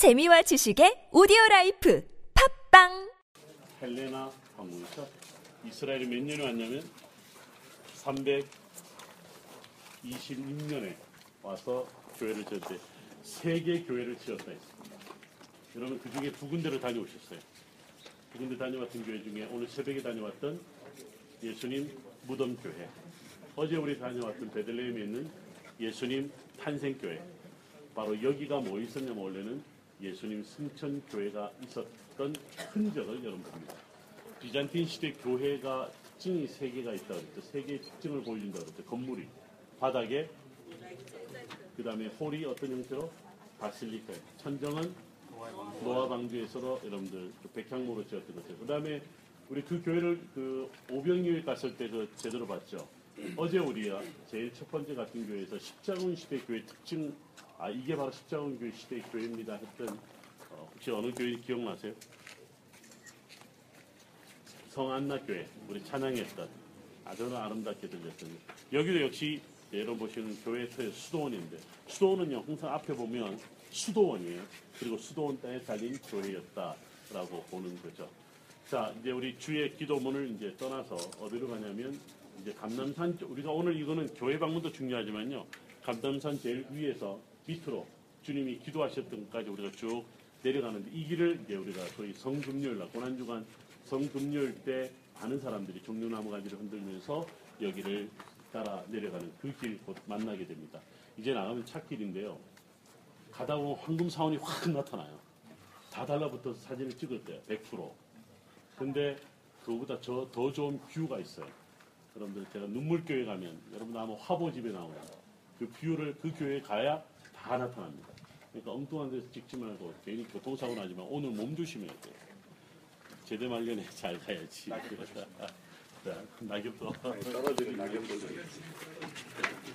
재미와 지식의 오디오 라이프 팟빵 헬레나 방문에서 이스라엘이 몇 년에 왔냐면 326년에 와서 교회를 지었대 세 개 교회를 지었다 했습니다. 여러분 그 중에 두 군데를 다녀오셨어요. 두 군데 다녀왔던 교회 중에 오늘 새벽에 다녀왔던 예수님 무덤 교회, 어제 우리 다녀왔던 베들레헴에 있는 예수님 탄생 교회, 바로 여기가 뭐 있었냐면 원래는 예수님 승천 교회가 있었던 흔적을 여러분 봅니다. 비잔틴 시대 교회가 특징이 세 개가 있다 그랬죠. 세 개의 특징을 보여준다 그랬죠. 건물이 바닥에 그 다음에 홀이 어떤 형태로 바실리카 천정은 노아 방주에서도 여러분들 그 백향모로 지었던 거죠. 그 다음에 우리 그 교회를 그 오병이에 갔을 때 그 제대로 봤죠. 어제 우리가 제일 첫 번째 같은 교회에서 십자군 시대 교회 특징 아 이게 바로 십자군 교회 시대 교회입니다. 했던 어, 혹시 어느 교회 기억나세요? 성안나 교회 우리 찬양했던 아주 아름답게 들렸던. 여기도 역시 여러분 보시는 교회 터의 수도원인데 수도원은요 항상 앞에 보면 수도원이에요. 그리고 수도원 땅에 달린 교회였다라고 보는 거죠. 자 이제 우리 주의 기도문을 이제 떠나서 어디로 가냐면 이제 감남산 쪽- 우리가 오늘 이거는 교회 방문도 중요하지만요. 감남산 제일 위에서 밑으로 주님이 기도하셨던 것까지 우리가 쭉 내려가는데 이 길을 이제 우리가 소위 성금요일 날 고난주간 성금요일 때 많은 사람들이 종려나무 가지를 흔들면서 여기를 따라 내려가는 그 길 곧 만나게 됩니다. 이제 나가면 찾길인데요. 가다 보면 황금 사원이 확 나타나요. 다 달라붙어서 사진을 찍을 때요. 100%. 근데 그거보다 저 더 좋은 뷰가 있어요. 여러분들 제가 눈물교회 가면 여러분 아마 화보집에 나오는 그 뷰를 그 교회에 가야 다 나타납니다. 그러니까 엉뚱한 데서 찍지 말고 괜히 교통사고 나지만 오늘 몸 조심해야 돼요. 제대 말년에 잘 가야지. 자, 낙엽도 떨어지는 낙엽도